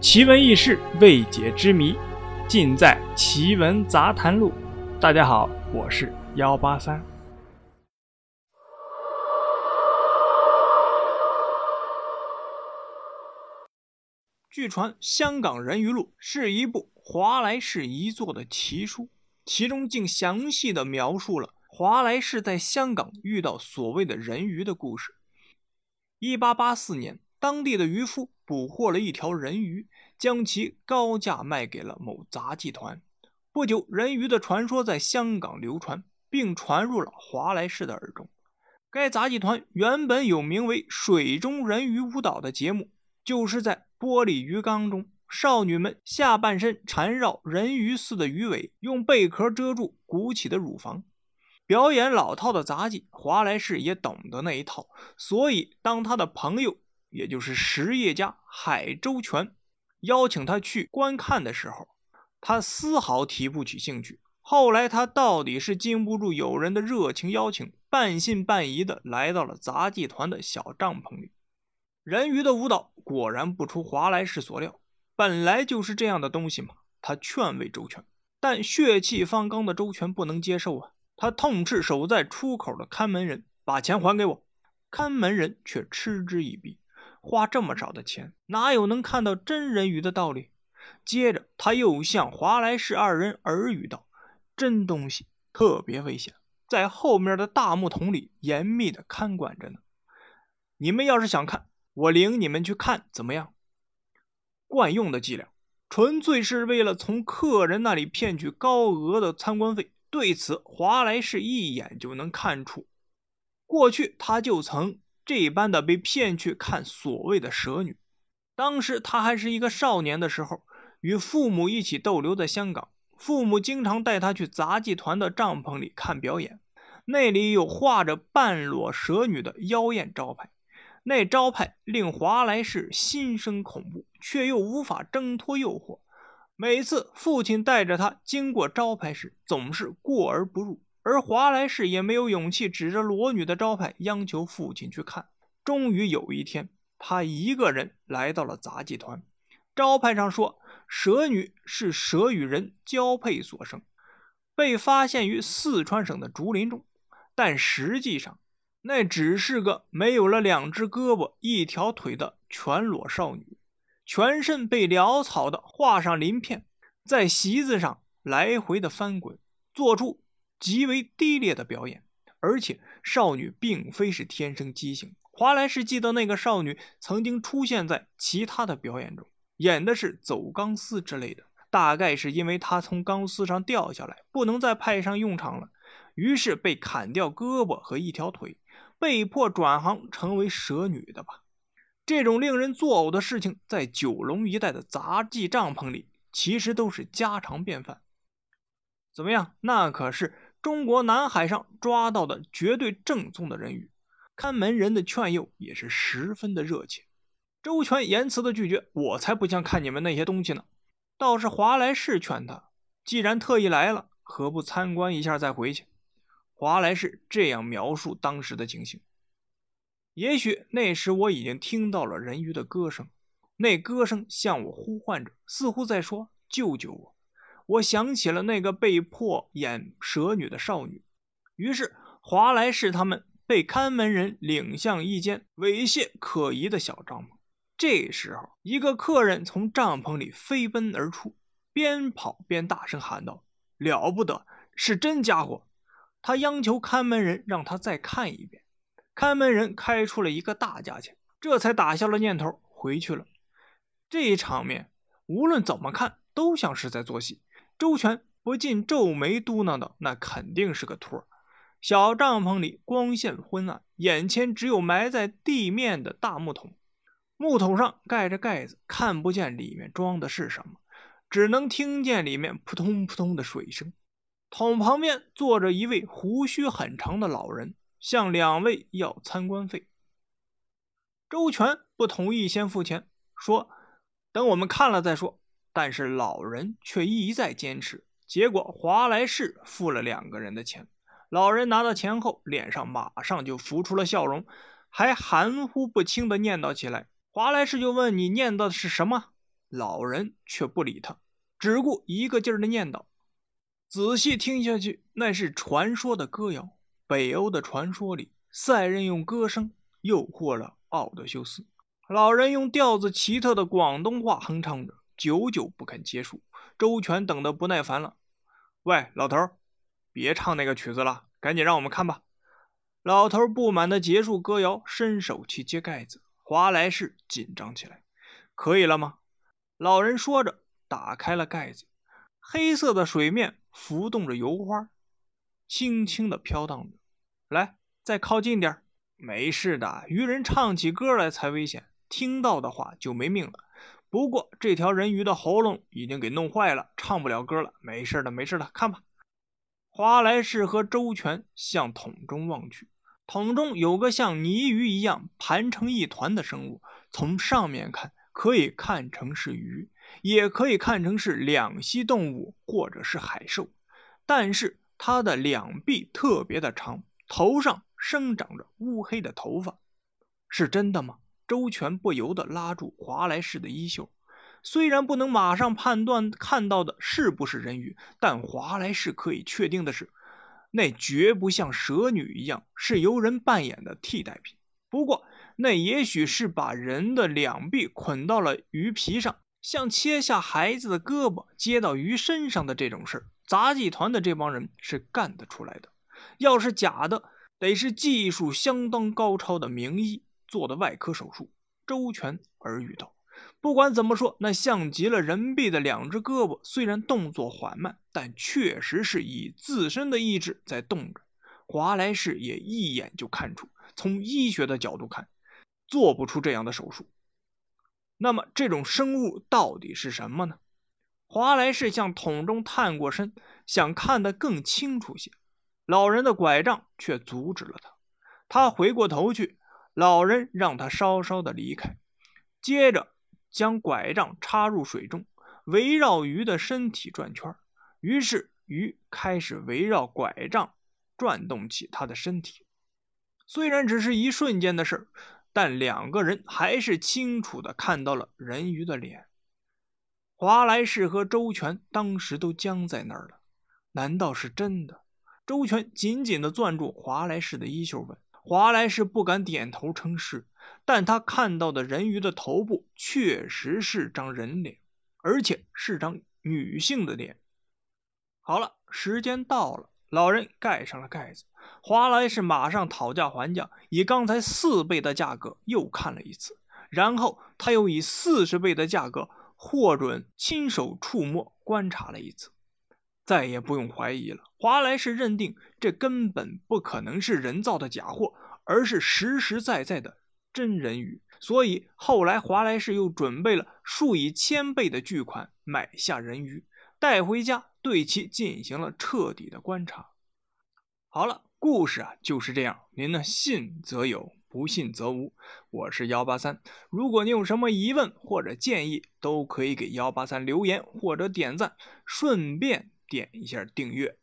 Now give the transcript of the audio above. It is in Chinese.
奇闻异事、未解之谜，尽在《奇闻杂谈录》。大家好，我是幺八三。据传，《香港人鱼录》是一部华莱士遗作的奇书，其中竟详细的描述了华莱士在香港遇到所谓的人鱼的故事。一八八四年，当地的渔夫捕获了一条人鱼，将其高价卖给了某杂技团。不久，人鱼的传说在香港流传，并传入了华莱士的耳中。该杂技团原本有名为“水中人鱼舞蹈”的节目，就是在玻璃鱼缸中，少女们下半身缠绕人鱼似的鱼尾，用贝壳遮住鼓起的乳房，表演老套的杂技。华莱士也懂得那一套，所以当他的朋友，也就是实业家海周全，邀请他去观看的时候，他丝毫提不起兴趣。后来他到底是禁不住友人的热情邀请，半信半疑的来到了杂技团的小帐篷里。人鱼的舞蹈果然不出华莱士所料，本来就是这样的东西嘛。他劝慰周全，但血气方刚的周全不能接受啊。他痛斥守在出口的看门人：“把钱还给我！”看门人却嗤之以鼻：“花这么少的钱，哪有能看到真人鱼的道理？”接着他又向华莱士二人耳语道：“真东西特别危险，在后面的大木桶里严密的看管着呢。你们要是想看，我领你们去看，怎么样？惯用的伎俩，纯粹是为了从客人那里骗取高额的参观费。对此，华莱士一眼就能看出，过去他就曾这般的被骗去看所谓的蛇女。当时他还是一个少年的时候，与父母一起逗留在香港，父母经常带他去杂技团的帐篷里看表演，那里有画着半裸蛇女的妖艳招牌。那招牌令华莱士心生恐怖，却又无法挣脱诱惑。每次父亲带着他经过招牌时，总是过而不入，而华莱士也没有勇气指着裸女的招牌央求父亲去看。终于有一天，他一个人来到了杂技团，招牌上说蛇女是蛇与人交配所生，被发现于四川省的竹林中，但实际上。那只是个没有了两只胳膊、一条腿的全裸少女，全身被潦草的画上鳞片，在席子上来回的翻滚，做出极为低劣的表演。而且少女并非是天生畸形。华莱士记得那个少女曾经出现在其他的表演中，演的是走钢丝之类的。大概是因为她从钢丝上掉下来，不能再派上用场了，于是被砍掉胳膊和一条腿。被迫转行成为蛇女的吧？这种令人作呕的事情，在九龙一带的杂技帐篷里，其实都是家常便饭。怎么样？那可是中国南海上抓到的绝对正宗的人鱼。看门人的劝诱也是十分的热切。周全严辞的拒绝：“我才不想看你们那些东西呢。”倒是华莱士劝他：“既然特意来了，何不参观一下再回去？”华莱士这样描述当时的情形。也许那时我已经听到了人鱼的歌声，那歌声向我呼唤着，似乎在说：“救救我！”我想起了那个被迫演蛇女的少女。于是华莱士他们被看门人领向一间猥亵可疑的小帐篷。这时候，一个客人从帐篷里飞奔而出，边跑边大声喊道：“了不得，是真家伙！”他央求看门人让他再看一遍，看门人开出了一个大价钱，这才打消了念头，回去了。这一场面无论怎么看都像是在做戏。周全不禁皱眉嘟囔道：“那肯定是个托。”小帐篷里光线昏暗，眼前只有埋在地面的大木桶，木桶上盖着盖子，看不见里面装的是什么，只能听见里面扑通扑通的水声。桶旁边坐着一位胡须很长的老人，向两位要参观费。周全不同意先付钱，说等我们看了再说。但是老人却一再坚持，结果华莱士付了两个人的钱。老人拿到钱后，脸上马上就浮出了笑容，还含糊不清的念叨起来。华莱士就问：“你念叨的是什么？”老人却不理他，只顾一个劲儿的念叨。仔细听下去，那是传说的歌谣。北欧的传说里，赛人用歌声诱惑了奥德修斯。老人用调子奇特的广东话哼唱着，久久不肯结束。周全等得不耐烦了：“喂，老头，别唱那个曲子了，赶紧让我们看吧。”老头不满地结束歌谣，伸手去揭盖子。华莱士紧张起来：“可以了吗？”老人说着，打开了盖子。黑色的水面浮动着油花，轻轻地飘荡着。来，再靠近点没事的，鱼人唱起歌来才危险，听到的话就没命了。不过这条人鱼的喉咙已经给弄坏了，唱不了歌了。没事的，没事的，看吧。华莱士和周全向桶中望去，桶中有个像泥鱼一样盘成一团的生物，从上面看可以看成是鱼，也可以看成是两栖动物或者是海兽，但是它的两臂特别的长。头上生长着乌黑的头发，是真的吗？周全不由得拉住华莱士的衣袖。虽然不能马上判断看到的是不是人鱼，但华莱士可以确定的是，那绝不像蛇女一样是由人扮演的替代品。不过，那也许是把人的两臂捆到了鱼皮上，像切下孩子的胳膊接到鱼身上的这种事儿，杂技团的这帮人是干得出来的。要是假的，得是技术相当高超的名医做的外科手术。周全耳语道：“不管怎么说，那像极了人臂的两只胳膊，虽然动作缓慢，但确实是以自身的意志在动着。”华莱士也一眼就看出，从医学的角度看，做不出这样的手术。那么，这种生物到底是什么呢？华莱士向桶中探过身，想看得更清楚些。老人的拐杖却阻止了他。他回过头去，老人让他稍稍的离开，接着将拐杖插入水中，围绕鱼的身体转圈。于是鱼开始围绕拐杖转动起他的身体。虽然只是一瞬间的事但两个人还是清楚的看到了人鱼的脸。华莱士和周全当时都僵在那儿了。难道是真的？周全紧紧地攥住华莱士的衣袖，问：“华莱士不敢点头称是，但他看到的人鱼的头部确实是张人脸，而且是张女性的脸。”好了，时间到了，老人盖上了盖子。华莱士马上讨价还价，以刚才四倍的价格又看了一次，然后他又以四十倍的价格获准亲手触摸观察了一次。再也不用怀疑了。华莱士认定这根本不可能是人造的假货，而是实实在在的真人鱼。所以后来华莱士又准备了数以千倍的巨款买下人鱼，带回家对其进行了彻底的观察。好了，故事啊就是这样。您呢信则有，不信则无。我是幺八三，如果你有什么疑问或者建议，都可以给幺八三留言或者点赞，顺便。点一下订阅。